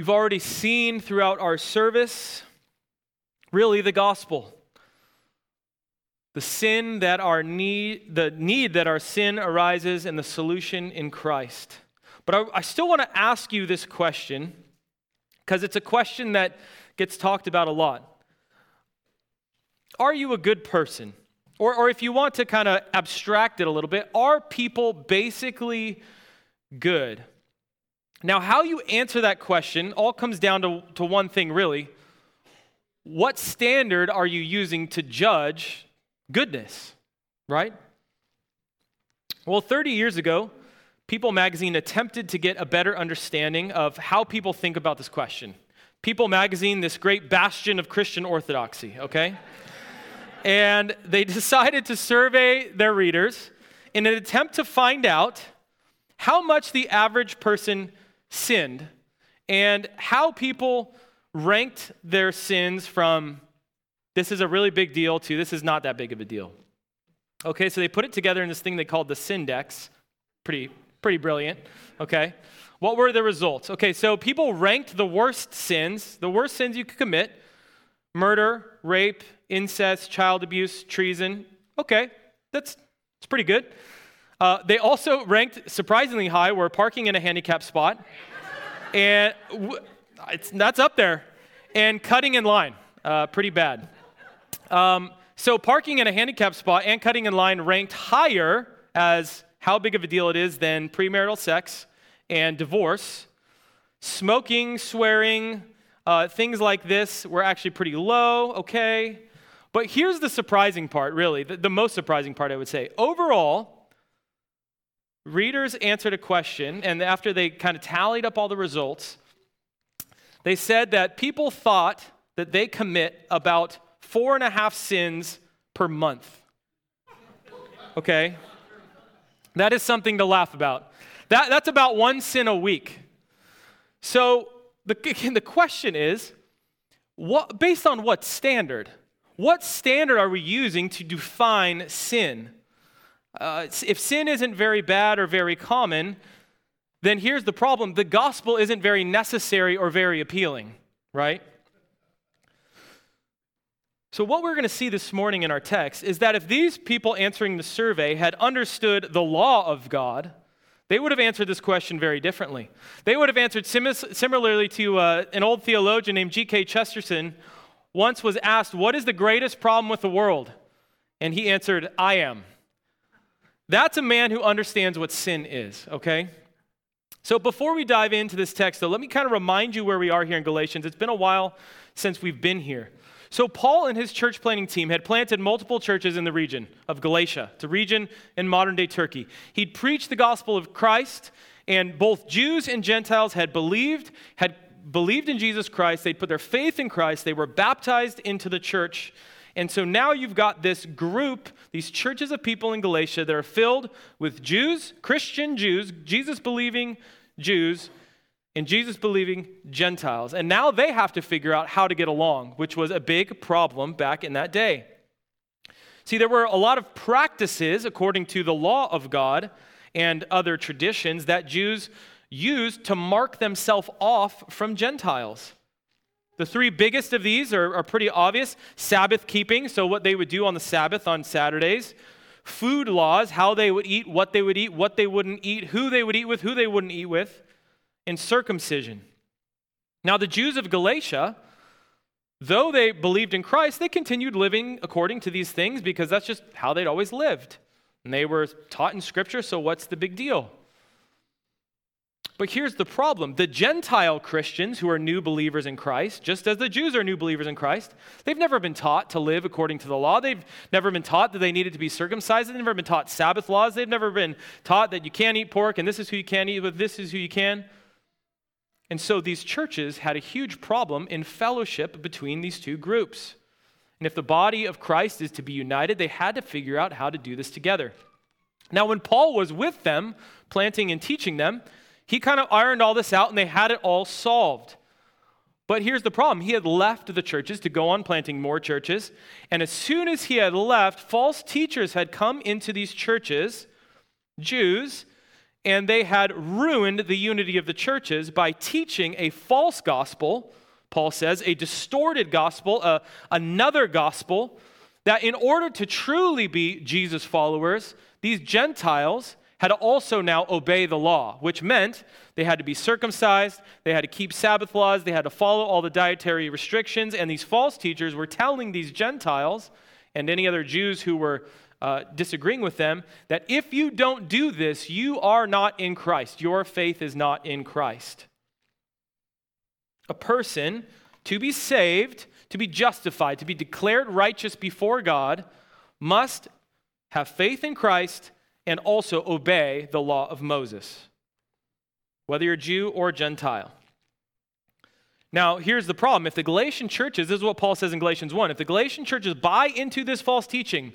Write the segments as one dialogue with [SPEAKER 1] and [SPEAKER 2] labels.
[SPEAKER 1] you've already seen throughout our service really the gospel. The sin that our need, the need that our sin arises, and the solution in Christ. But I, I still want to ask you this question because it's a question that gets talked about a lot. Are you a good person? Or, or if you want to kind of abstract it a little bit, are people basically good? Now, how you answer that question all comes down to, to one thing, really. What standard are you using to judge goodness, right? Well, 30 years ago, People magazine attempted to get a better understanding of how people think about this question. People magazine, this great bastion of Christian orthodoxy, okay? and they decided to survey their readers in an attempt to find out how much the average person sinned and how people ranked their sins from this is a really big deal to this is not that big of a deal. Okay, so they put it together in this thing they called the Sindex. Pretty, pretty brilliant. Okay, what were the results? Okay, so people ranked the worst sins, the worst sins you could commit murder, rape, incest, child abuse, treason. Okay, that's, that's pretty good. Uh, they also ranked surprisingly high were parking in a handicap spot, and w- that's up there, and cutting in line, uh, pretty bad. Um, so parking in a handicap spot and cutting in line ranked higher as how big of a deal it is than premarital sex and divorce. Smoking, swearing, uh, things like this were actually pretty low, okay? But here's the surprising part, really, the, the most surprising part, I would say. Overall, readers answered a question, and after they kind of tallied up all the results, they said that people thought that they commit about four and a half sins per month. Okay? That is something to laugh about. That, that's about one sin a week. So the, the question is what, based on what standard? What standard are we using to define sin? Uh, if sin isn't very bad or very common, then here's the problem the gospel isn't very necessary or very appealing, right? So, what we're going to see this morning in our text is that if these people answering the survey had understood the law of God, they would have answered this question very differently. They would have answered sim- similarly to uh, an old theologian named G.K. Chesterton once was asked, What is the greatest problem with the world? And he answered, I am. That's a man who understands what sin is, okay? So before we dive into this text, though, let me kind of remind you where we are here in Galatians. It's been a while since we've been here. So, Paul and his church planting team had planted multiple churches in the region of Galatia, the region in modern day Turkey. He'd preached the gospel of Christ, and both Jews and Gentiles had believed, had believed in Jesus Christ. They'd put their faith in Christ. They were baptized into the church. And so now you've got this group, these churches of people in Galatia that are filled with Jews, Christian Jews, Jesus believing Jews, and Jesus believing Gentiles. And now they have to figure out how to get along, which was a big problem back in that day. See, there were a lot of practices according to the law of God and other traditions that Jews used to mark themselves off from Gentiles. The three biggest of these are, are pretty obvious Sabbath keeping, so what they would do on the Sabbath on Saturdays, food laws, how they would eat, what they would eat, what they wouldn't eat, who they would eat with, who they wouldn't eat with and circumcision. Now, the Jews of Galatia, though they believed in Christ, they continued living according to these things because that's just how they'd always lived. And they were taught in Scripture, so what's the big deal? But here's the problem the Gentile Christians who are new believers in Christ, just as the Jews are new believers in Christ, they've never been taught to live according to the law. They've never been taught that they needed to be circumcised. They've never been taught Sabbath laws. They've never been taught that you can't eat pork and this is who you can eat with, this is who you can. And so these churches had a huge problem in fellowship between these two groups. And if the body of Christ is to be united, they had to figure out how to do this together. Now, when Paul was with them, planting and teaching them, he kind of ironed all this out and they had it all solved. But here's the problem he had left the churches to go on planting more churches. And as soon as he had left, false teachers had come into these churches, Jews, and they had ruined the unity of the churches by teaching a false gospel, Paul says, a distorted gospel, uh, another gospel, that in order to truly be Jesus followers, these Gentiles had to also now obey the law, which meant they had to be circumcised, they had to keep Sabbath laws, they had to follow all the dietary restrictions, and these false teachers were telling these Gentiles and any other Jews who were uh, disagreeing with them that if you don't do this, you are not in Christ. Your faith is not in Christ. A person, to be saved, to be justified, to be declared righteous before God, must have faith in Christ and also obey the law of Moses, whether you're Jew or Gentile. Now, here's the problem. If the Galatian churches, this is what Paul says in Galatians 1, if the Galatian churches buy into this false teaching,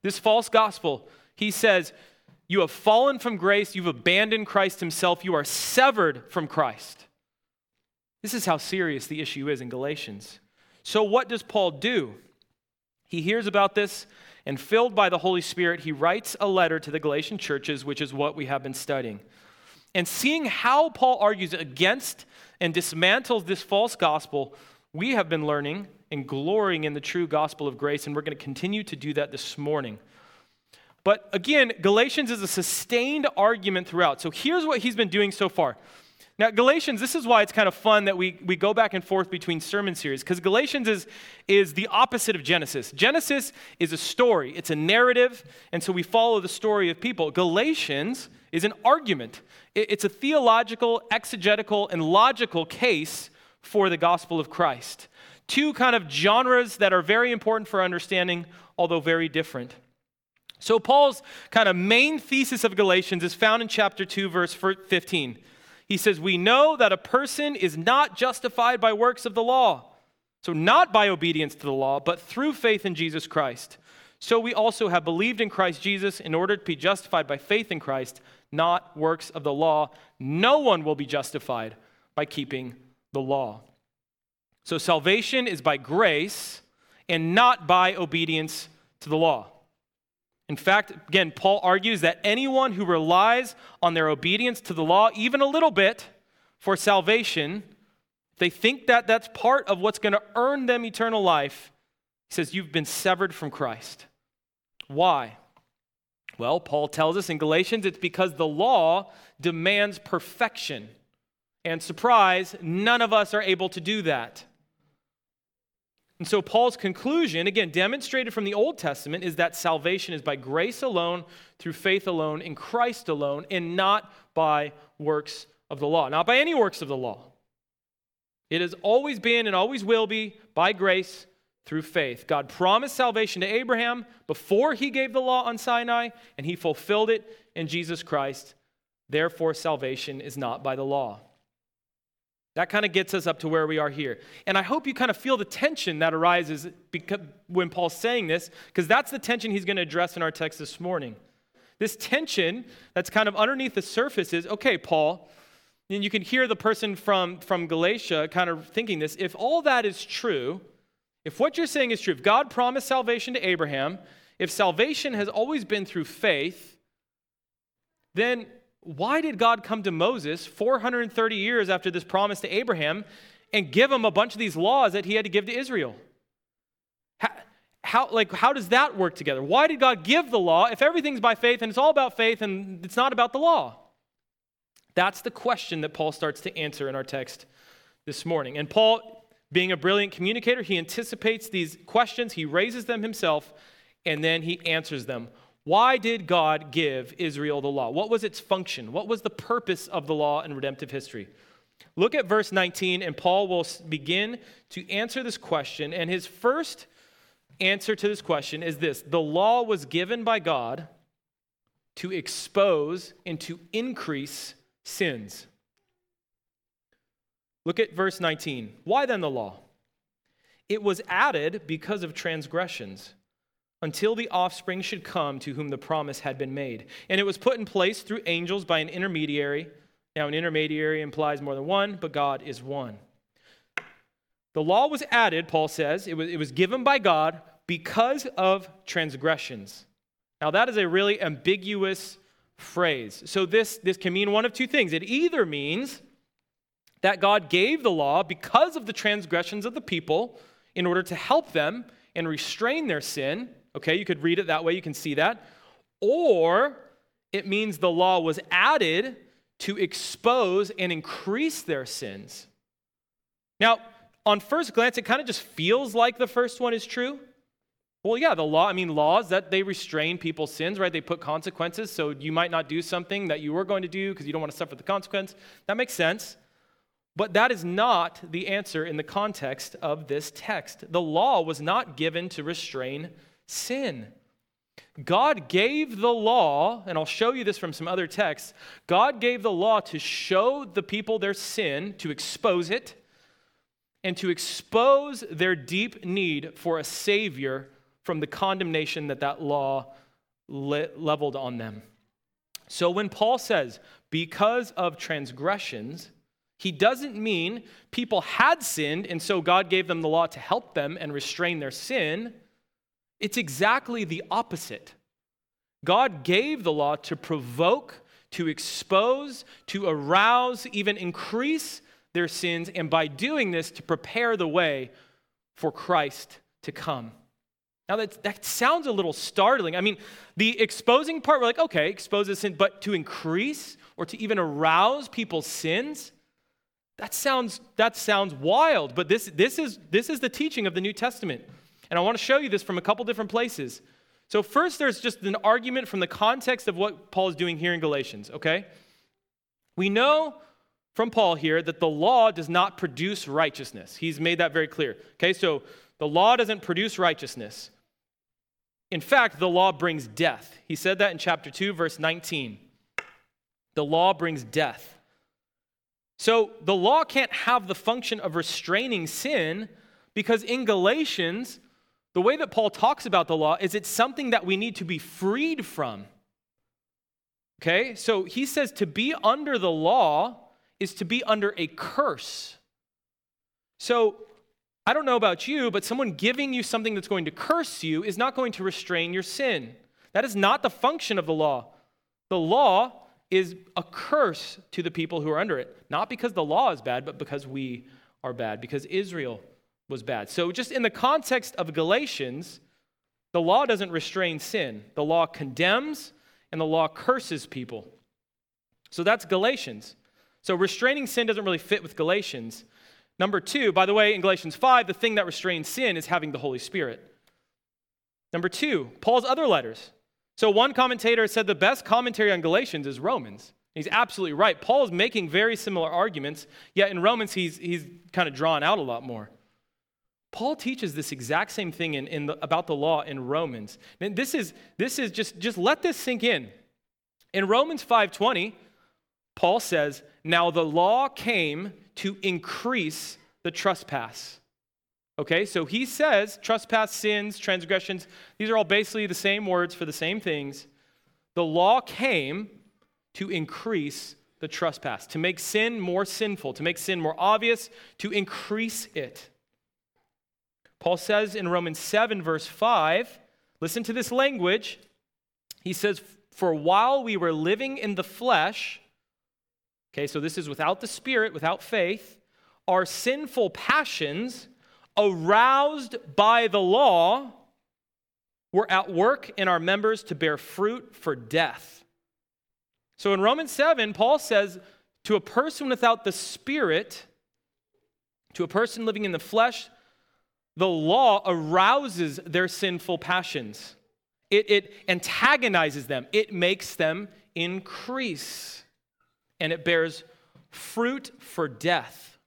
[SPEAKER 1] this false gospel, he says, You have fallen from grace, you've abandoned Christ himself, you are severed from Christ. This is how serious the issue is in Galatians. So, what does Paul do? He hears about this and filled by the Holy Spirit, he writes a letter to the Galatian churches, which is what we have been studying. And seeing how Paul argues against and dismantles this false gospel, we have been learning and glorying in the true gospel of grace, and we're going to continue to do that this morning. But again, Galatians is a sustained argument throughout. So here's what he's been doing so far. Now, Galatians, this is why it's kind of fun that we, we go back and forth between sermon series, because Galatians is, is the opposite of Genesis. Genesis is a story, it's a narrative, and so we follow the story of people. Galatians is an argument, it's a theological, exegetical, and logical case for the gospel of Christ. Two kind of genres that are very important for understanding, although very different. So, Paul's kind of main thesis of Galatians is found in chapter 2, verse 15. He says, We know that a person is not justified by works of the law. So, not by obedience to the law, but through faith in Jesus Christ. So, we also have believed in Christ Jesus in order to be justified by faith in Christ, not works of the law. No one will be justified by keeping the law. So, salvation is by grace and not by obedience to the law. In fact, again, Paul argues that anyone who relies on their obedience to the law, even a little bit, for salvation, they think that that's part of what's going to earn them eternal life. He says, You've been severed from Christ. Why? Well, Paul tells us in Galatians it's because the law demands perfection. And surprise, none of us are able to do that. And so, Paul's conclusion, again, demonstrated from the Old Testament, is that salvation is by grace alone, through faith alone, in Christ alone, and not by works of the law, not by any works of the law. It has always been and always will be by grace through faith. God promised salvation to Abraham before he gave the law on Sinai, and he fulfilled it in Jesus Christ. Therefore, salvation is not by the law. That kind of gets us up to where we are here. And I hope you kind of feel the tension that arises when Paul's saying this, because that's the tension he's going to address in our text this morning. This tension that's kind of underneath the surface is okay, Paul, and you can hear the person from, from Galatia kind of thinking this if all that is true, if what you're saying is true, if God promised salvation to Abraham, if salvation has always been through faith, then why did God come to Moses 430 years after this promise to Abraham and give him a bunch of these laws that he had to give to Israel? How, how, like, how does that work together? Why did God give the law if everything's by faith and it's all about faith and it's not about the law? That's the question that Paul starts to answer in our text this morning. And Paul, being a brilliant communicator, he anticipates these questions, he raises them himself, and then he answers them. Why did God give Israel the law? What was its function? What was the purpose of the law in redemptive history? Look at verse 19, and Paul will begin to answer this question. And his first answer to this question is this The law was given by God to expose and to increase sins. Look at verse 19. Why then the law? It was added because of transgressions until the offspring should come to whom the promise had been made. And it was put in place through angels by an intermediary. Now, an intermediary implies more than one, but God is one. The law was added, Paul says, it was, it was given by God because of transgressions. Now, that is a really ambiguous phrase. So this, this can mean one of two things. It either means that God gave the law because of the transgressions of the people in order to help them and restrain their sin. Okay, you could read it that way, you can see that. Or it means the law was added to expose and increase their sins. Now, on first glance, it kind of just feels like the first one is true. Well, yeah, the law, I mean, laws that they restrain people's sins, right? They put consequences, so you might not do something that you were going to do because you don't want to suffer the consequence. That makes sense. But that is not the answer in the context of this text. The law was not given to restrain sin. God gave the law, and I'll show you this from some other texts. God gave the law to show the people their sin, to expose it, and to expose their deep need for a Savior from the condemnation that that law leveled on them. So when Paul says, because of transgressions, he doesn't mean people had sinned and so God gave them the law to help them and restrain their sin. It's exactly the opposite. God gave the law to provoke, to expose, to arouse, even increase their sins, and by doing this, to prepare the way for Christ to come. Now, that, that sounds a little startling. I mean, the exposing part, we're like, okay, expose the sin, but to increase or to even arouse people's sins, that sounds, that sounds wild. But this, this, is, this is the teaching of the New Testament. And I want to show you this from a couple different places. So, first, there's just an argument from the context of what Paul is doing here in Galatians, okay? We know from Paul here that the law does not produce righteousness. He's made that very clear, okay? So, the law doesn't produce righteousness. In fact, the law brings death. He said that in chapter 2, verse 19. The law brings death. So, the law can't have the function of restraining sin because in Galatians, the way that Paul talks about the law is it's something that we need to be freed from. Okay? So he says to be under the law is to be under a curse. So I don't know about you, but someone giving you something that's going to curse you is not going to restrain your sin. That is not the function of the law. The law is a curse to the people who are under it, not because the law is bad, but because we are bad, because Israel was bad. So, just in the context of Galatians, the law doesn't restrain sin, the law condemns and the law curses people. So, that's Galatians. So, restraining sin doesn't really fit with Galatians. Number two, by the way, in Galatians 5, the thing that restrains sin is having the Holy Spirit. Number two, Paul's other letters. So, one commentator said the best commentary on Galatians is Romans. He's absolutely right. Paul is making very similar arguments, yet in Romans, he's, he's kind of drawn out a lot more. Paul teaches this exact same thing in, in the, about the law in Romans. And this is, this is just, just let this sink in. In Romans 5:20, Paul says, Now the law came to increase the trespass. Okay, so he says trespass, sins, transgressions, these are all basically the same words for the same things. The law came to increase the trespass, to make sin more sinful, to make sin more obvious, to increase it. Paul says in Romans 7, verse 5, listen to this language. He says, For while we were living in the flesh, okay, so this is without the spirit, without faith, our sinful passions, aroused by the law, were at work in our members to bear fruit for death. So in Romans 7, Paul says, To a person without the spirit, to a person living in the flesh, the law arouses their sinful passions, it, it antagonizes them, it makes them increase, and it bears fruit for death.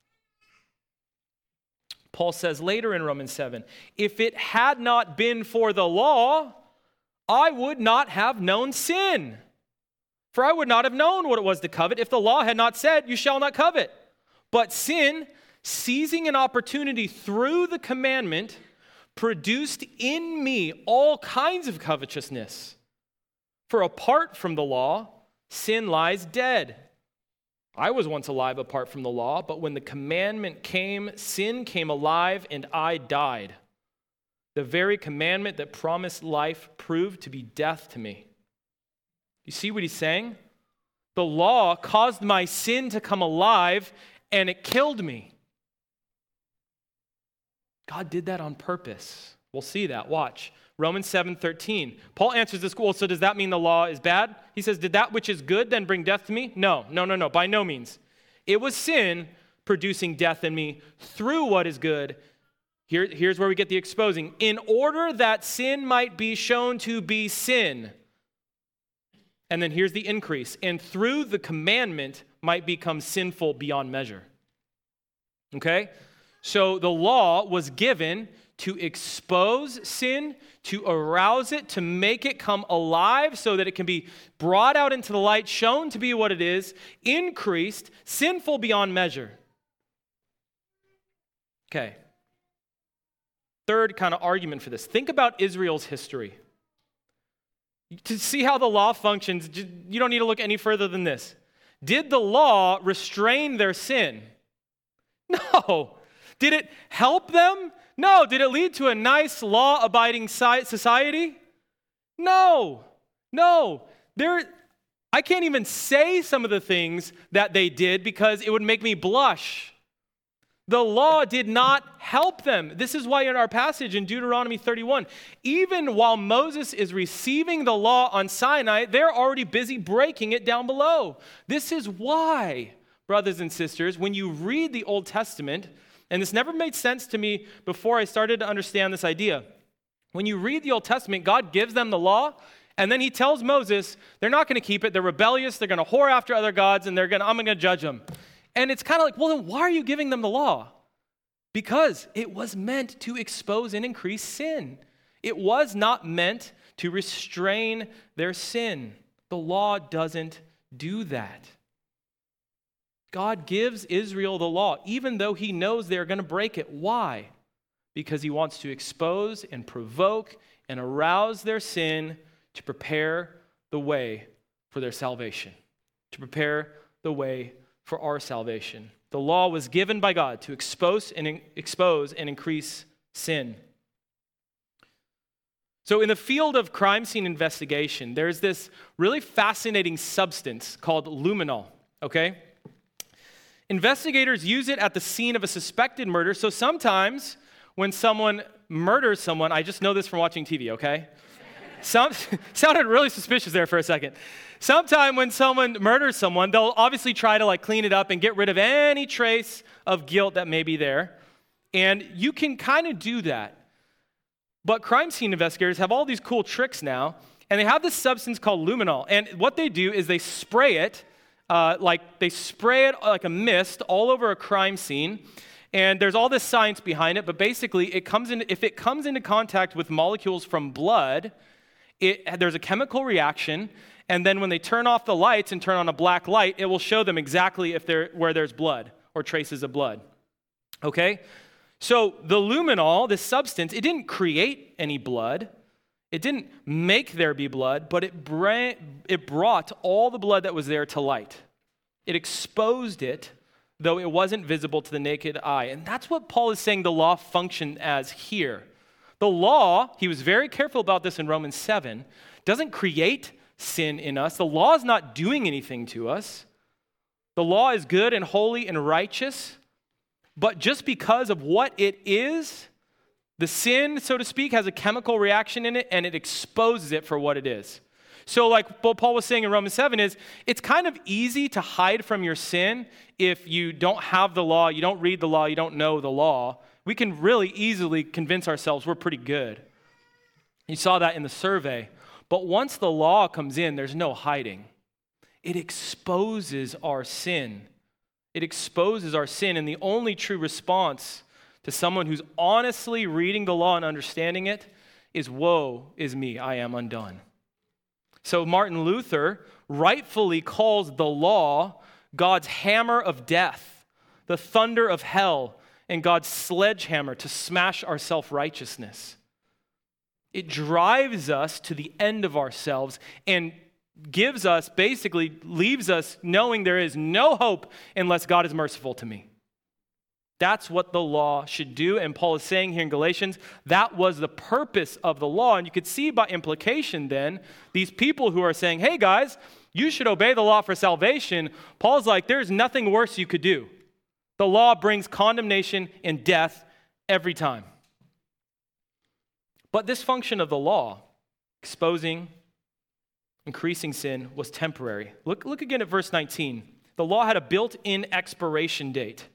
[SPEAKER 1] Paul says later in Romans 7 if it had not been for the law, I would not have known sin. For I would not have known what it was to covet if the law had not said, You shall not covet. But sin, seizing an opportunity through the commandment, produced in me all kinds of covetousness. For apart from the law, sin lies dead. I was once alive apart from the law, but when the commandment came, sin came alive and I died. The very commandment that promised life proved to be death to me. You see what he's saying? The law caused my sin to come alive and it killed me. God did that on purpose. We'll see that. Watch. Romans 7:13. Paul answers this, well, so does that mean the law is bad? He says, "Did that which is good then bring death to me?" No, no, no, no, by no means. It was sin producing death in me through what is good. Here, here's where we get the exposing. In order that sin might be shown to be sin. And then here's the increase. And through the commandment might become sinful beyond measure. Okay? So the law was given to expose sin, to arouse it, to make it come alive so that it can be brought out into the light, shown to be what it is, increased, sinful beyond measure. Okay. Third kind of argument for this think about Israel's history. To see how the law functions, you don't need to look any further than this. Did the law restrain their sin? No. Did it help them? No. Did it lead to a nice law abiding society? No. No. There, I can't even say some of the things that they did because it would make me blush. The law did not help them. This is why in our passage in Deuteronomy 31, even while Moses is receiving the law on Sinai, they're already busy breaking it down below. This is why, brothers and sisters, when you read the Old Testament, and this never made sense to me before I started to understand this idea. When you read the Old Testament, God gives them the law, and then he tells Moses, they're not going to keep it. They're rebellious. They're going to whore after other gods, and they're going to, I'm going to judge them. And it's kind of like, well, then why are you giving them the law? Because it was meant to expose and increase sin. It was not meant to restrain their sin. The law doesn't do that. God gives Israel the law, even though he knows they're going to break it. Why? Because he wants to expose and provoke and arouse their sin to prepare the way for their salvation, to prepare the way for our salvation. The law was given by God to expose and expose and increase sin. So, in the field of crime scene investigation, there's this really fascinating substance called luminol, okay? Investigators use it at the scene of a suspected murder. So, sometimes when someone murders someone, I just know this from watching TV, okay? Some, sounded really suspicious there for a second. Sometime when someone murders someone, they'll obviously try to like clean it up and get rid of any trace of guilt that may be there. And you can kind of do that. But crime scene investigators have all these cool tricks now, and they have this substance called luminol. And what they do is they spray it, uh, like they spray it like a mist all over a crime scene. And there's all this science behind it, but basically, it comes in, if it comes into contact with molecules from blood, it, there's a chemical reaction, and then when they turn off the lights and turn on a black light, it will show them exactly if where there's blood or traces of blood. Okay? So the luminol, this substance, it didn't create any blood. It didn't make there be blood, but it, bra- it brought all the blood that was there to light. It exposed it, though it wasn't visible to the naked eye. And that's what Paul is saying the law functioned as here. The law, he was very careful about this in Romans 7, doesn't create sin in us. The law is not doing anything to us. The law is good and holy and righteous, but just because of what it is, the sin, so to speak, has a chemical reaction in it and it exposes it for what it is. So, like what Paul was saying in Romans 7 is it's kind of easy to hide from your sin if you don't have the law, you don't read the law, you don't know the law we can really easily convince ourselves we're pretty good. You saw that in the survey. But once the law comes in, there's no hiding. It exposes our sin. It exposes our sin. And the only true response to someone who's honestly reading the law and understanding it is Woe is me, I am undone. So Martin Luther rightfully calls the law God's hammer of death, the thunder of hell, and God's sledgehammer to smash our self righteousness. It drives us to the end of ourselves and gives us, basically, leaves us knowing there is no hope unless God is merciful to me. That's what the law should do. And Paul is saying here in Galatians, that was the purpose of the law. And you could see by implication then, these people who are saying, hey guys, you should obey the law for salvation. Paul's like, there's nothing worse you could do. The law brings condemnation and death every time. But this function of the law, exposing, increasing sin, was temporary. Look, look again at verse 19. The law had a built in expiration date.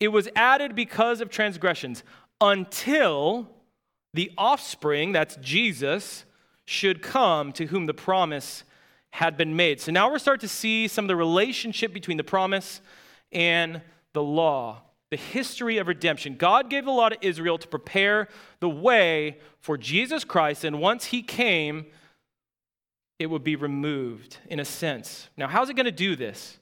[SPEAKER 1] It was added because of transgressions until the offspring, that's Jesus, should come to whom the promise had been made. So now we're starting to see some of the relationship between the promise and the law, the history of redemption. God gave the law to Israel to prepare the way for Jesus Christ, and once he came, it would be removed in a sense. Now, how's it going to do this?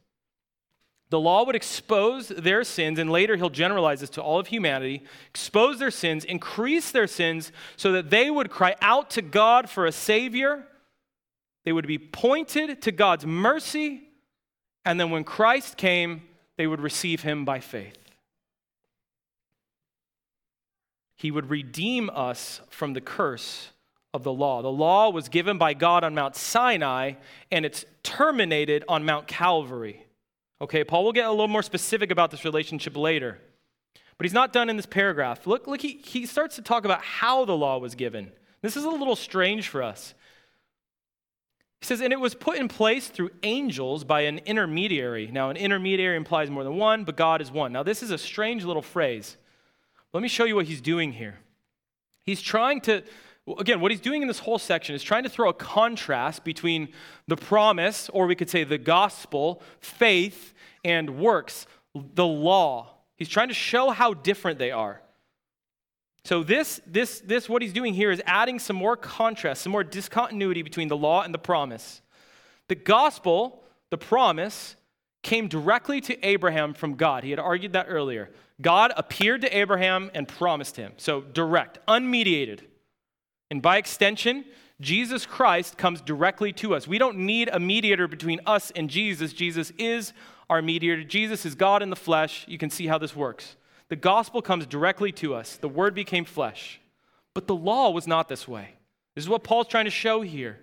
[SPEAKER 1] The law would expose their sins, and later he'll generalize this to all of humanity, expose their sins, increase their sins, so that they would cry out to God for a Savior. They would be pointed to God's mercy, and then when Christ came, they would receive him by faith. He would redeem us from the curse of the law. The law was given by God on Mount Sinai, and it's terminated on Mount Calvary. Okay, Paul will get a little more specific about this relationship later. But he's not done in this paragraph. Look, look he, he starts to talk about how the law was given. This is a little strange for us. He says, and it was put in place through angels by an intermediary. Now, an intermediary implies more than one, but God is one. Now, this is a strange little phrase. Let me show you what he's doing here. He's trying to Again, what he's doing in this whole section is trying to throw a contrast between the promise, or we could say the gospel, faith, and works, the law. He's trying to show how different they are. So this, this, this, what he's doing here is adding some more contrast, some more discontinuity between the law and the promise. The gospel, the promise, came directly to Abraham from God. He had argued that earlier. God appeared to Abraham and promised him. So direct, unmediated. And by extension, Jesus Christ comes directly to us. We don't need a mediator between us and Jesus. Jesus is our mediator. Jesus is God in the flesh. You can see how this works. The gospel comes directly to us. The word became flesh. But the law was not this way. This is what Paul's trying to show here.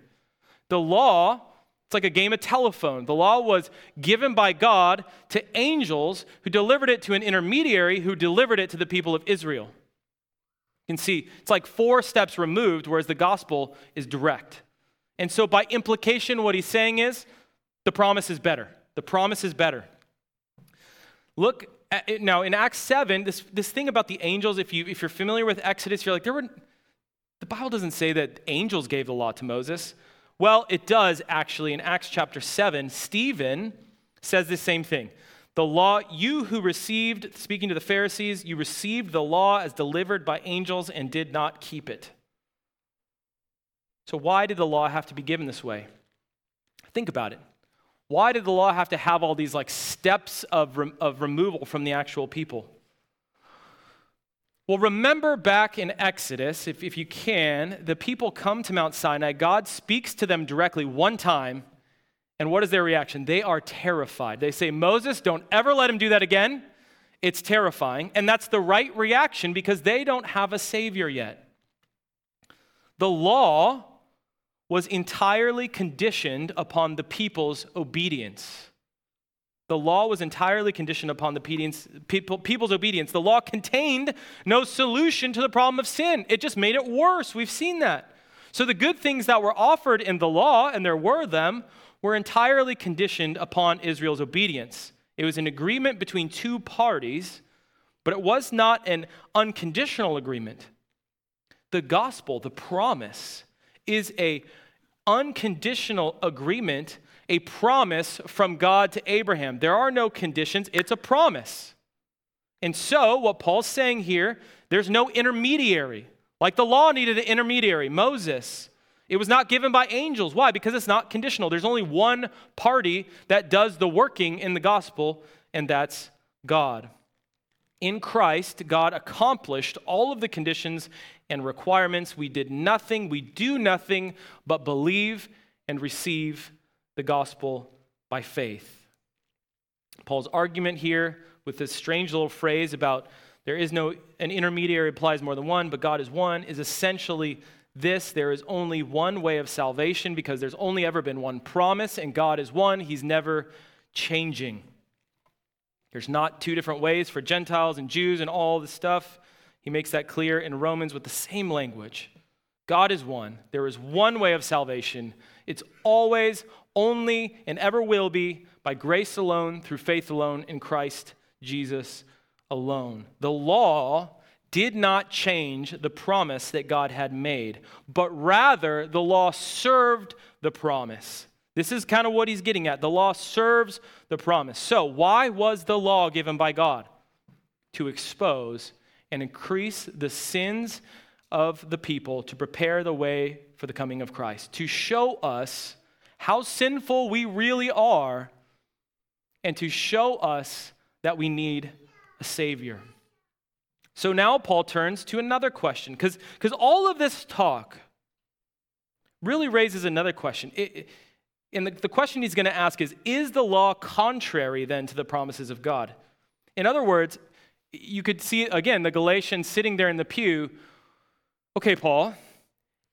[SPEAKER 1] The law, it's like a game of telephone. The law was given by God to angels who delivered it to an intermediary who delivered it to the people of Israel. You can see it's like four steps removed, whereas the gospel is direct. And so, by implication, what he's saying is the promise is better. The promise is better. Look at now in Acts 7, this, this thing about the angels, if, you, if you're familiar with Exodus, you're like, there were, the Bible doesn't say that angels gave the law to Moses. Well, it does actually in Acts chapter 7. Stephen says the same thing. The law, you who received, speaking to the Pharisees, you received the law as delivered by angels and did not keep it. So, why did the law have to be given this way? Think about it. Why did the law have to have all these like steps of, of removal from the actual people? Well, remember back in Exodus, if, if you can, the people come to Mount Sinai. God speaks to them directly one time, and what is their reaction? They are terrified. They say, Moses, don't ever let him do that again. It's terrifying. And that's the right reaction because they don't have a Savior yet. The law was entirely conditioned upon the people's obedience. The law was entirely conditioned upon the people's obedience. The law contained no solution to the problem of sin, it just made it worse. We've seen that. So the good things that were offered in the law, and there were them, were entirely conditioned upon Israel's obedience. It was an agreement between two parties, but it was not an unconditional agreement. The gospel, the promise, is a unconditional agreement, a promise from God to Abraham. There are no conditions, it's a promise. And so, what Paul's saying here, there's no intermediary. Like the law needed an intermediary, Moses. It was not given by angels. Why? Because it's not conditional. There's only one party that does the working in the gospel, and that's God. In Christ, God accomplished all of the conditions and requirements. We did nothing, we do nothing but believe and receive the gospel by faith. Paul's argument here with this strange little phrase about there is no, an intermediary applies more than one, but God is one, is essentially this there is only one way of salvation because there's only ever been one promise, and God is one. He's never changing. There's not two different ways for Gentiles and Jews and all this stuff. He makes that clear in Romans with the same language. God is one. There is one way of salvation. It's always, only, and ever will be by grace alone, through faith alone, in Christ Jesus alone. The law did not change the promise that God had made, but rather the law served the promise. This is kind of what he's getting at. The law serves the promise. So, why was the law given by God? To expose and increase the sins of the people, to prepare the way for the coming of Christ, to show us how sinful we really are, and to show us that we need a Savior. So now Paul turns to another question, because all of this talk really raises another question. It, and the, the question he's going to ask is Is the law contrary then to the promises of God? In other words, you could see again the Galatians sitting there in the pew. Okay, Paul,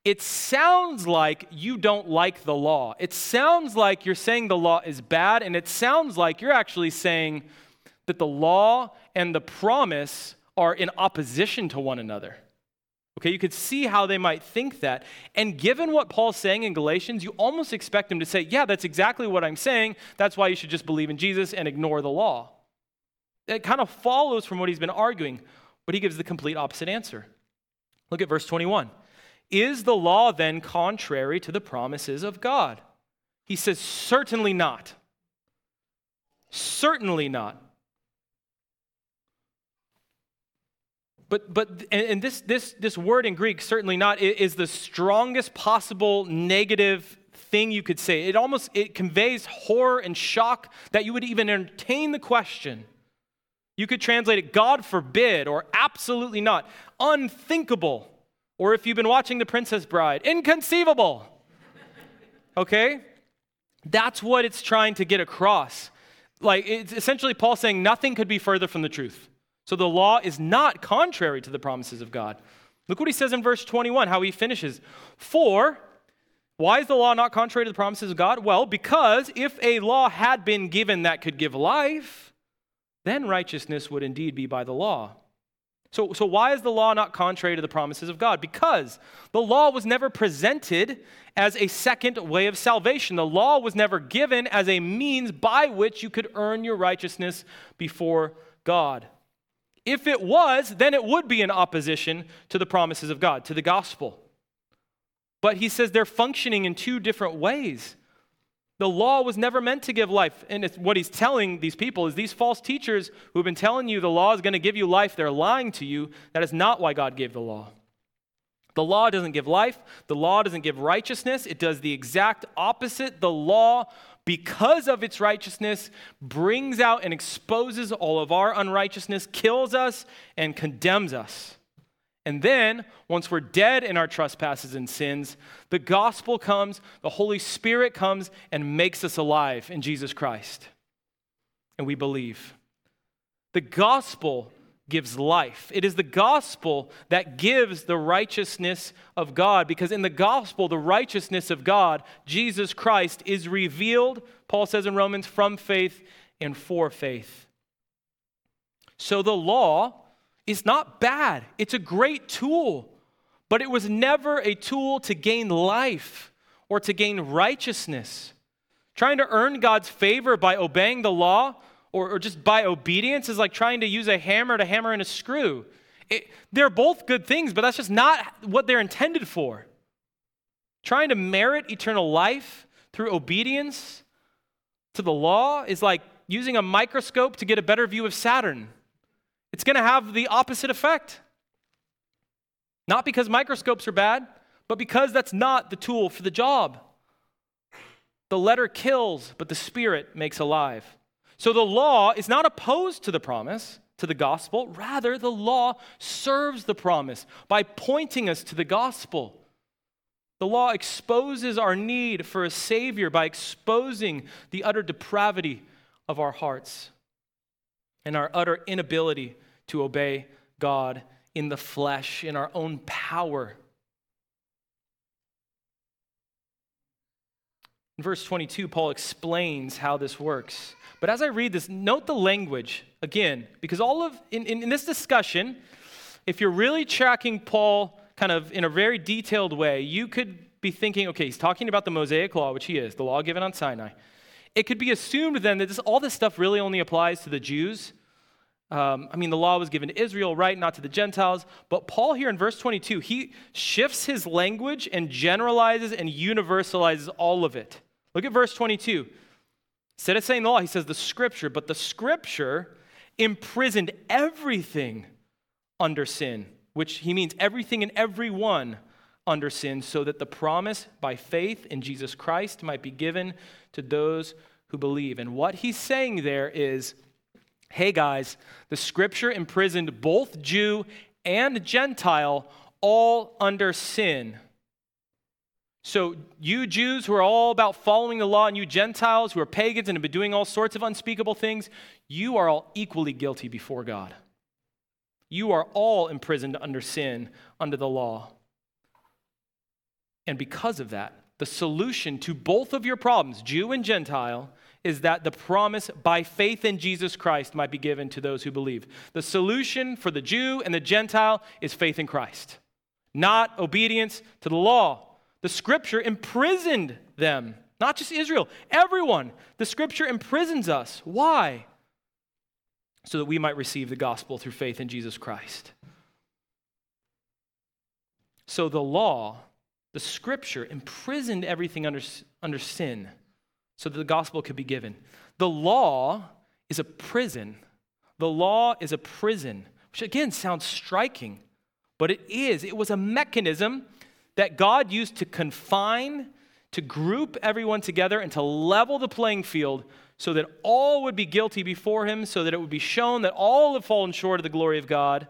[SPEAKER 1] it sounds like you don't like the law. It sounds like you're saying the law is bad, and it sounds like you're actually saying that the law and the promise are in opposition to one another. Okay, you could see how they might think that. And given what Paul's saying in Galatians, you almost expect him to say, Yeah, that's exactly what I'm saying. That's why you should just believe in Jesus and ignore the law. It kind of follows from what he's been arguing, but he gives the complete opposite answer. Look at verse 21. Is the law then contrary to the promises of God? He says, Certainly not. Certainly not. But, but and this, this, this word in Greek, certainly not, is the strongest possible negative thing you could say. It almost it conveys horror and shock that you would even entertain the question. You could translate it, God forbid, or absolutely not, unthinkable, or if you've been watching The Princess Bride, inconceivable. Okay? That's what it's trying to get across. Like, it's essentially Paul saying nothing could be further from the truth. So the law is not contrary to the promises of God. Look what he says in verse 21, how he finishes. For, why is the law not contrary to the promises of God? Well, because if a law had been given that could give life, then righteousness would indeed be by the law. So, so why is the law not contrary to the promises of God? Because the law was never presented as a second way of salvation. The law was never given as a means by which you could earn your righteousness before God. If it was, then it would be in opposition to the promises of God, to the gospel. But he says they're functioning in two different ways. The law was never meant to give life. And what he's telling these people is these false teachers who have been telling you the law is going to give you life, they're lying to you. That is not why God gave the law. The law doesn't give life, the law doesn't give righteousness. It does the exact opposite. The law because of its righteousness, brings out and exposes all of our unrighteousness, kills us, and condemns us. And then, once we're dead in our trespasses and sins, the gospel comes, the Holy Spirit comes, and makes us alive in Jesus Christ. And we believe. The gospel gives life. It is the gospel that gives the righteousness of God, because in the gospel, the righteousness of God, Jesus Christ, is revealed, Paul says in Romans, from faith and for faith. So the law is not bad, it's a great tool, but it was never a tool to gain life or to gain righteousness. Trying to earn God's favor by obeying the law or, or just by obedience is like trying to use a hammer to hammer in a screw. It, they're both good things, but that's just not what they're intended for. Trying to merit eternal life through obedience to the law is like using a microscope to get a better view of Saturn. It's going to have the opposite effect. Not because microscopes are bad, but because that's not the tool for the job. The letter kills, but the spirit makes alive. So the law is not opposed to the promise, to the gospel. Rather, the law serves the promise by pointing us to the gospel. The law exposes our need for a Savior by exposing the utter depravity of our hearts. and our utter inability to obey God in the flesh, in our own power. In verse 22, Paul explains how this works. But as I read this, note the language again, because all of, in, in, in this discussion, if you're really tracking Paul kind of in a very detailed way, you could be thinking, okay, he's talking about the Mosaic law, which he is, the law given on Sinai. It could be assumed then that this, all this stuff really only applies to the Jews. Um, I mean, the law was given to Israel, right? Not to the Gentiles. But Paul here in verse 22, he shifts his language and generalizes and universalizes all of it. Look at verse 22. Instead of saying the law, he says the scripture, but the scripture imprisoned everything under sin, which he means everything and everyone under sin, so that the promise by faith in Jesus Christ might be given to those who believe. And what he's saying there is hey guys, the scripture imprisoned both Jew and Gentile all under sin. So, you Jews who are all about following the law, and you Gentiles who are pagans and have been doing all sorts of unspeakable things, you are all equally guilty before God. You are all imprisoned under sin, under the law. And because of that, the solution to both of your problems, Jew and Gentile, is that the promise by faith in Jesus Christ might be given to those who believe. The solution for the Jew and the Gentile is faith in Christ, not obedience to the law. The scripture imprisoned them, not just Israel, everyone. The scripture imprisons us. Why? So that we might receive the gospel through faith in Jesus Christ. So the law, the scripture, imprisoned everything under, under sin so that the gospel could be given. The law is a prison. The law is a prison, which again sounds striking, but it is. It was a mechanism that God used to confine, to group everyone together, and to level the playing field so that all would be guilty before Him, so that it would be shown that all have fallen short of the glory of God,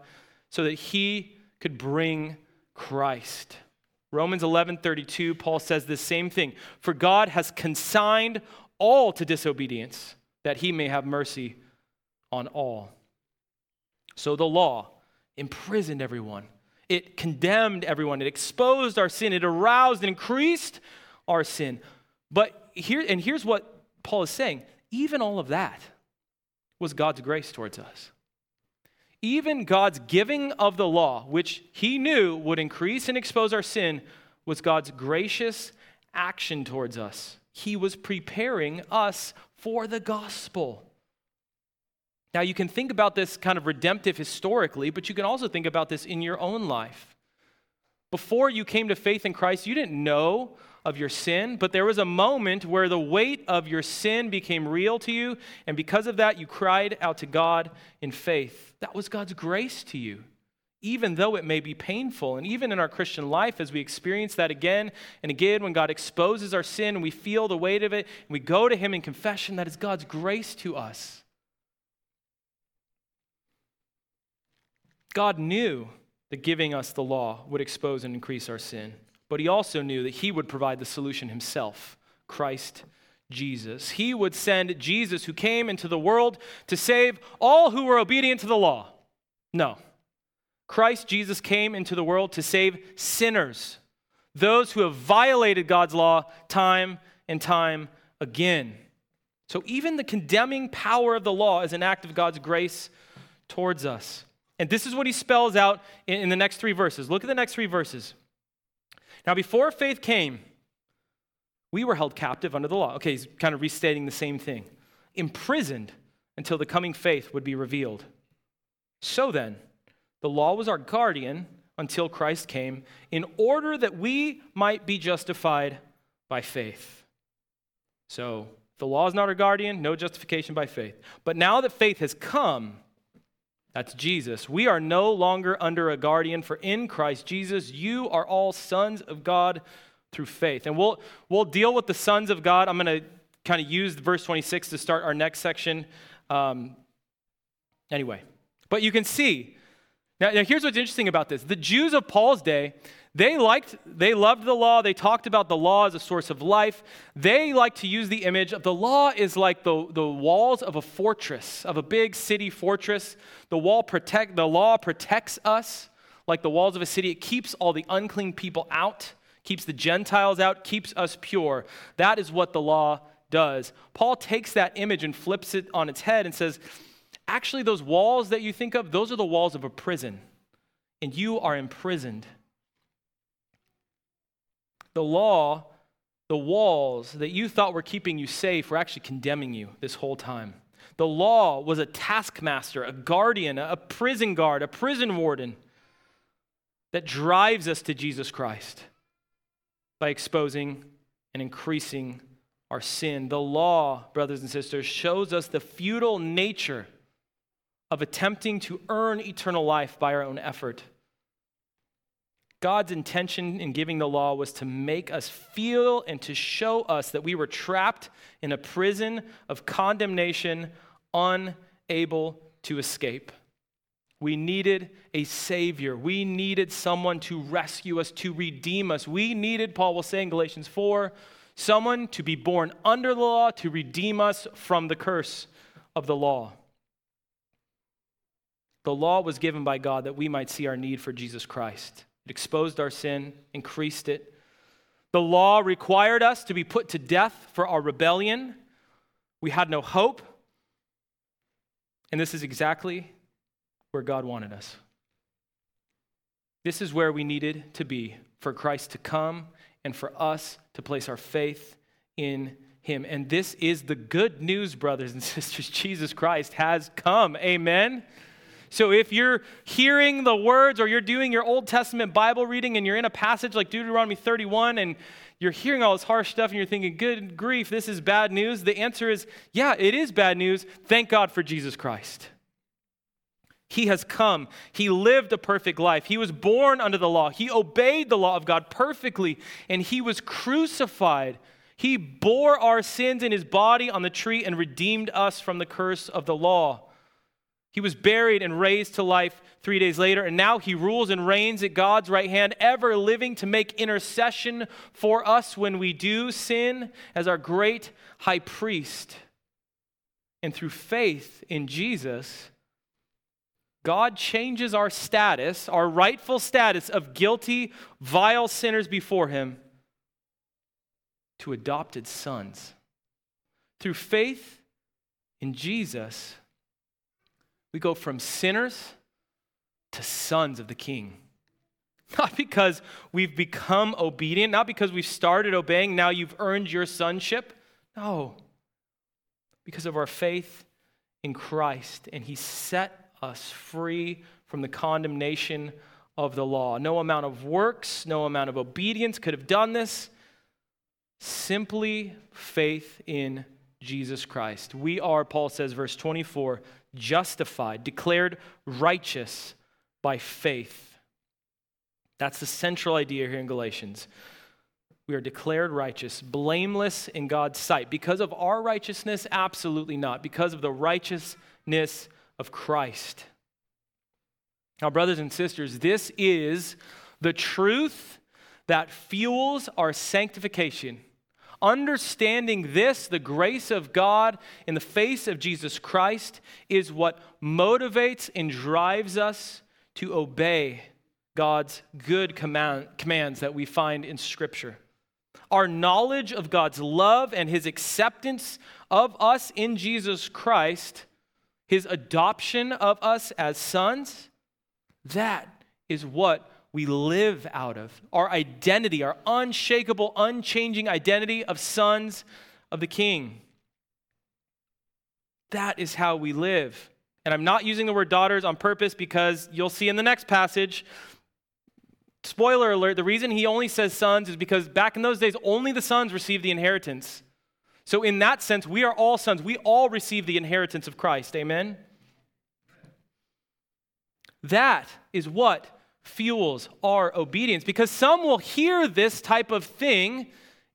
[SPEAKER 1] so that He could bring Christ. Romans 11:32 Paul says the same thing. For God has consigned all to disobedience that he may have mercy on all. So the law imprisoned everyone. It condemned everyone. It exposed our sin. It aroused and increased our sin. But here and here's what Paul is saying. Even all of that was God's grace towards us even God's giving of the law, which he knew would increase and expose our sin, was God's gracious action towards us. He was preparing us for the gospel. Now, you can think about this kind of redemptive historically, but you can also think about this in your own life. Before you came to faith in Christ, you didn't know of your sin, but there was a moment where the weight of your sin became real to you, and because of that, you cried out to God in faith. That was God's grace to you, even though it may be painful. And even in our Christian life, as we experience that again and again, when God exposes our sin and we feel the weight of it, and we go to Him in confession, that is God's grace to us. God knew that giving us the law would expose and increase our sin but he also knew that he would provide the solution himself Christ Jesus. He would send Jesus, who came into the world to save all who were obedient to the law. No. Christ Jesus came into the world to save sinners, those who have violated God's law time and time again. So even the condemning power of the law is an act of God's grace towards us. And this is what he spells out in, in the next three verses. Look at the next three verses. Now, before faith came, we were held captive under the law. Okay, he's kind of restating the same thing. Imprisoned until the coming faith would be revealed. So then, the law was our guardian until Christ came, in order that we might be justified by faith. So, the law is not our guardian, no justification by faith. But now that faith has come, that's Jesus. We are no longer under a guardian, for in Christ Jesus, you are all sons of God through faith. And we'll, we'll deal with the sons of God. I'm going to kind of use verse 26 to start our next section. Um, anyway, but you can see. Now, now, here's what's interesting about this the Jews of Paul's day, They liked, they loved the law. They talked about the law as a source of life. They like to use the image of the law is like the, the walls of a fortress, of a big city fortress. The wall protect, the law protects us like the walls of a city. It keeps all the unclean people out, keeps the Gentiles out, keeps us pure. That is what the law does. Paul takes that image and flips it on its head and says, actually, those walls that you think of, those are the walls of a prison, and you are imprisoned. The law, the walls that you thought were keeping you safe were actually condemning you this whole time. The law was a taskmaster, a guardian, a prison guard, a prison warden that drives us to Jesus Christ by exposing and increasing our sin. The law, brothers and sisters, shows us the futile nature of attempting to earn eternal life by our own effort. God's intention in giving the law was to make us feel and to show us that we were trapped in a prison of condemnation, unable to escape. We needed a Savior. We needed someone to rescue us, to redeem us. We needed, Paul will say in Galatians 4, someone to be born under the law to redeem us from the curse of the law. The law was given by God that we might see our need for Jesus Christ. It exposed our sin, increased it. The law required us to be put to death for our rebellion. We had no hope. And this is exactly where God wanted us. This is where we needed to be for Christ to come and for us to place our faith in him. And this is the good news, brothers and sisters. Jesus Christ has come. Amen. So if you're hearing the words or you're doing your Old Testament Bible reading and you're in a passage like Deuteronomy 31 and you're hearing all this harsh stuff and you're thinking, good grief, this is bad news, the answer is, yeah, it is bad news. Thank God for Jesus Christ. He has come. He lived a perfect life. He was born under the law. He obeyed the law of God perfectly, and he was crucified. He bore our sins in his body on the tree and redeemed us from the curse of the law. He was buried and raised to life three days later, and now he rules and reigns at God's right hand, ever living to make intercession for us when we do sin as our great high priest. And through faith in Jesus, God changes our status, our rightful status of guilty, vile sinners before him, to adopted sons. Through faith in Jesus, we go from sinners to sons of the King. Not because we've become obedient, not because we've started obeying, now you've earned your sonship. No. Because of our faith in Christ, and He set us free from the condemnation of the law. No amount of works, no amount of obedience could have done this. Simply faith in Jesus Christ. We are, Paul says, verse 24, justified, declared righteous by faith. That's the central idea here in Galatians. We are declared righteous, blameless in God's sight. Because of our righteousness? Absolutely not. Because of the righteousness of Christ. Now, brothers and sisters, this is the truth that fuels our sanctification. Understanding this, the grace of God in the face of Jesus Christ, is what motivates and drives us to obey God's good command, commands that we find in Scripture. Our knowledge of God's love and his acceptance of us in Jesus Christ, his adoption of us as sons, that is what we live out of. Our identity, our unshakable, unchanging identity of sons of the King. That is how we live. And I'm not using the word daughters on purpose because you'll see in the next passage. Spoiler alert, the reason he only says sons is because back in those days, only the sons received the inheritance. So, in that sense, we are all sons. We all receive the inheritance of Christ. Amen? That is what fuels our obedience because some will hear this type of thing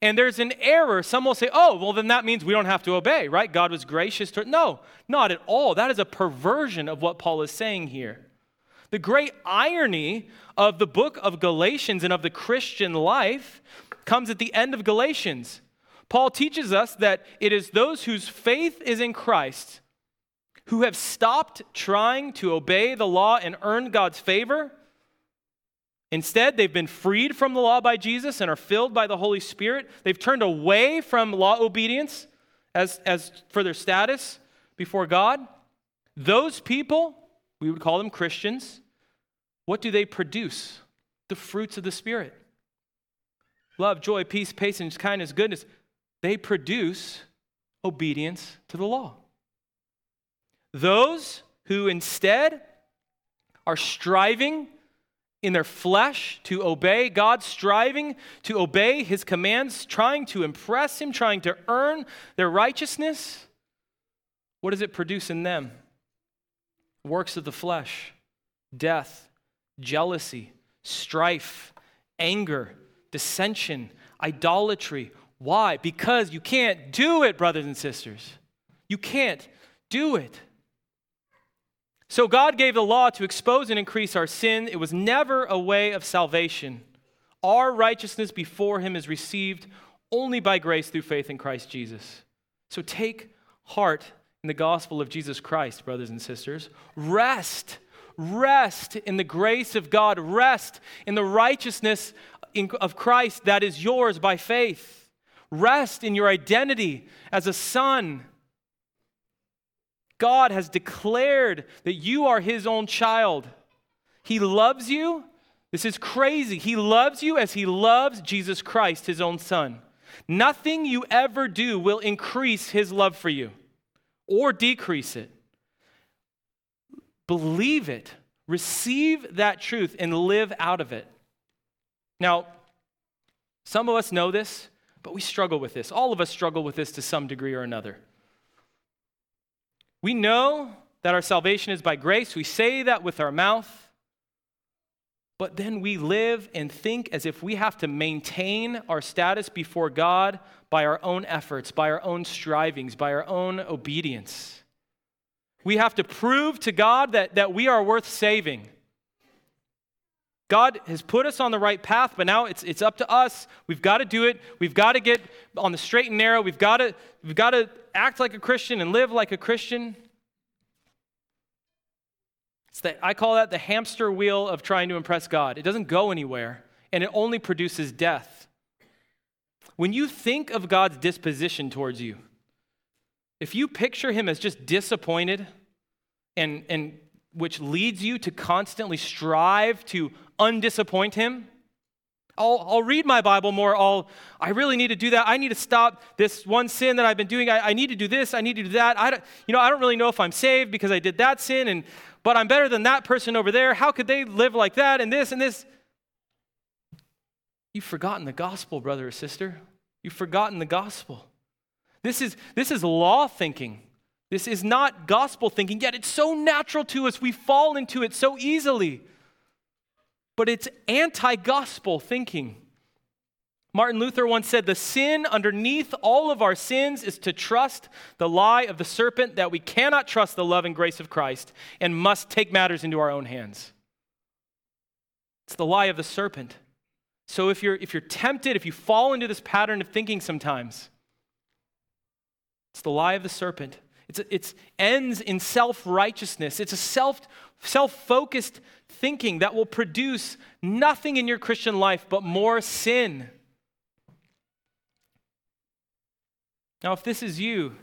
[SPEAKER 1] and there's an error. Some will say, oh, well, then that means we don't have to obey, right? God was gracious to. No, not at all. That is a perversion of what Paul is saying here. The great irony of the book of Galatians and of the Christian life comes at the end of Galatians. Paul teaches us that it is those whose faith is in Christ who have stopped trying to obey the law and earn God's favor. Instead, they've been freed from the law by Jesus and are filled by the Holy Spirit. They've turned away from law obedience as, as for their status before God. Those people, we would call them Christians, what do they produce? The fruits of the Spirit love, joy, peace, patience, kindness, goodness. They produce obedience to the law. Those who instead are striving in their flesh to obey God, striving to obey His commands, trying to impress Him, trying to earn their righteousness, what does it produce in them? Works of the flesh, death, jealousy, strife, anger, dissension, idolatry. Why? Because you can't do it, brothers and sisters. You can't do it. So God gave the law to expose and increase our sin. It was never a way of salvation. Our righteousness before Him is received only by grace through faith in Christ Jesus. So take heart in the gospel of Jesus Christ, brothers and sisters. Rest. Rest in the grace of God. Rest in the righteousness of Christ that is yours by faith. Rest in your identity as a son God has declared that you are his own child. He loves you. This is crazy. He loves you as he loves Jesus Christ, his own son. Nothing you ever do will increase his love for you or decrease it. Believe it, receive that truth, and live out of it. Now, some of us know this, but we struggle with this. All of us struggle with this to some degree or another. We know that our salvation is by grace. We say that with our mouth. But then we live and think as if we have to maintain our status before God by our own efforts, by our own strivings, by our own obedience. We have to prove to God that, that we are worth saving. God has put us on the right path, but now it's, it's up to us. We've got to do it. We've got to get on the straight and narrow. We've got to, we've got to act like a Christian and live like a Christian. It's the, I call that the hamster wheel of trying to impress God. It doesn't go anywhere, and it only produces death. When you think of God's disposition towards you, if you picture him as just disappointed and, and which leads you to constantly strive to undisappoint him, I'll, I'll read my Bible more. I'll, I really need to do that. I need to stop this one sin that I've been doing. I, I need to do this. I need to do that. I don't, you know, I don't really know if I'm saved because I did that sin, and, but I'm better than that person over there. How could they live like that and this and this? You've forgotten the gospel, brother or sister. You've forgotten the gospel. This is, this is law thinking. This is not gospel thinking, yet it's so natural to us. We fall into it so easily but it's anti gospel thinking. Martin Luther once said, The sin underneath all of our sins is to trust the lie of the serpent that we cannot trust the love and grace of Christ and must take matters into our own hands. It's the lie of the serpent. So if you're, if you're tempted, if you fall into this pattern of thinking sometimes, it's the lie of the serpent. It's, it's ends in self righteousness. It's a self self focused thinking that will produce nothing in your Christian life but more sin. Now, if this is you,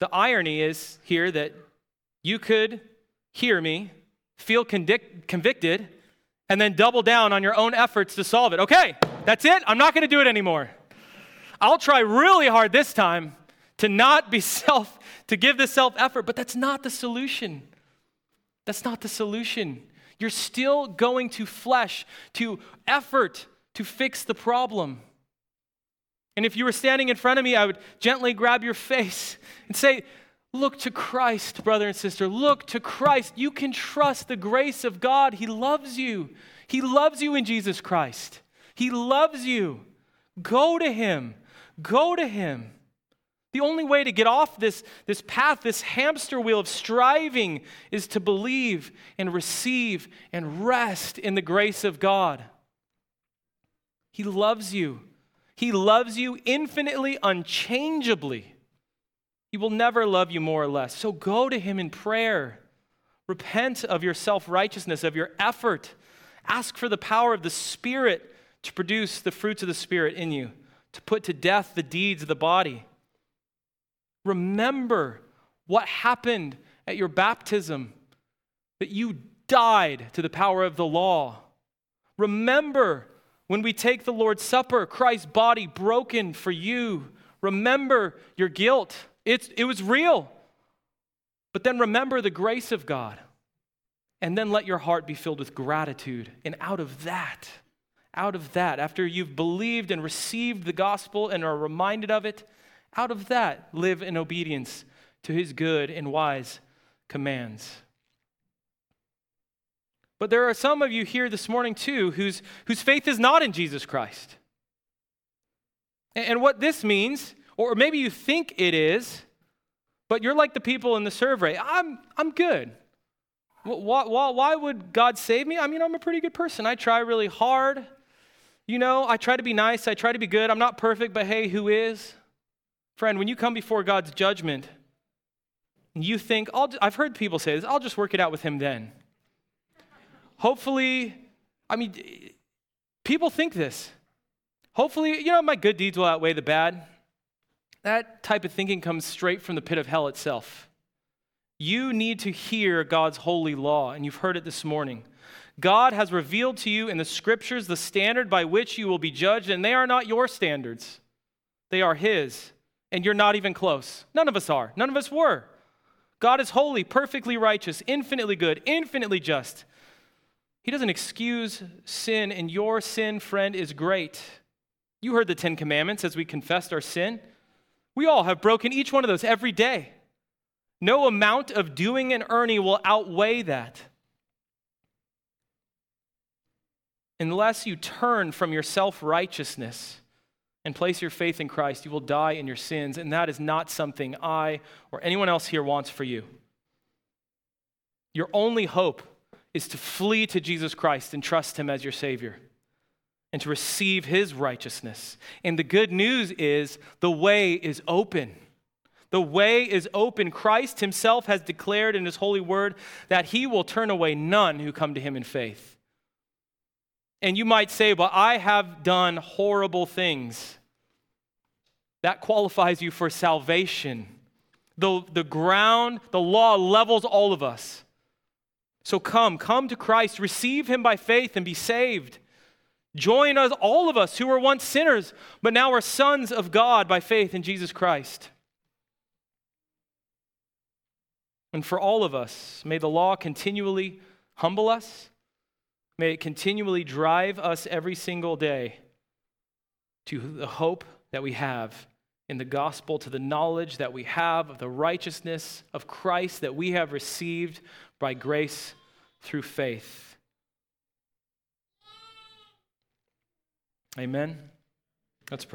[SPEAKER 1] the irony is here that you could hear me, feel convic- convicted, and then double down on your own efforts to solve it. Okay, that's it. I'm not going to do it anymore. I'll try really hard this time to not be self, to give the self effort, but that's not the solution. That's not the solution. You're still going to flesh, to effort to fix the problem. And if you were standing in front of me, I would gently grab your face and say, Look to Christ, brother and sister. Look to Christ. You can trust the grace of God. He loves you. He loves you in Jesus Christ. He loves you. Go to Him. Go to Him. The only way to get off this, this path, this hamster wheel of striving, is to believe and receive and rest in the grace of God. He loves you. He loves you infinitely, unchangeably. He will never love you more or less. So go to Him in prayer. Repent of your self righteousness, of your effort. Ask for the power of the Spirit to produce the fruits of the Spirit in you, to put to death the deeds of the body. Remember what happened at your baptism, that you died to the power of the law. Remember when we take the Lord's Supper, Christ's body broken for you. Remember your guilt. It's, it was real. But then remember the grace of God. And then let your heart be filled with gratitude. And out of that, out of that, after you've believed and received the gospel and are reminded of it, out of that, live in obedience to his good and wise commands. But there are some of you here this morning, too, whose, whose faith is not in Jesus Christ. And, and what this means, or maybe you think it is, but you're like the people in the survey I'm, I'm good. Why, why, why would God save me? I mean, I'm a pretty good person. I try really hard. You know, I try to be nice. I try to be good. I'm not perfect, but hey, who is? Friend, when you come before God's judgment, you think, I've heard people say this, I'll just work it out with him then. Hopefully, I mean, people think this. Hopefully, you know, my good deeds will outweigh the bad. That type of thinking comes straight from the pit of hell itself. You need to hear God's holy law, and you've heard it this morning. God has revealed to you in the scriptures the standard by which you will be judged, and they are not your standards, they are His and you're not even close. None of us are. None of us were. God is holy, perfectly righteous, infinitely good, infinitely just. He doesn't excuse sin, and your sin, friend, is great. You heard the Ten Commandments as we confessed our sin. We all have broken each one of those every day. No amount of doing and earning will outweigh that. Unless you turn from your self righteousness and place your faith in Christ, you will die in your sins, and that is not something I or anyone else here wants for you. Your only hope is to flee to Jesus Christ and trust Him as your Savior and to receive His righteousness. And the good news is the way is open. The way is open. Christ Himself has declared in His holy word that He will turn away none who come to Him in faith. And you might say, Well, I have done horrible things. That qualifies you for salvation. The, the ground, the law levels all of us. So come, come to Christ, receive him by faith and be saved. Join us, all of us who were once sinners, but now are sons of God by faith in Jesus Christ. And for all of us, may the law continually humble us May it continually drive us every single day to the hope that we have in the gospel, to the knowledge that we have of the righteousness of Christ that we have received by grace through faith. Amen. Let's pray.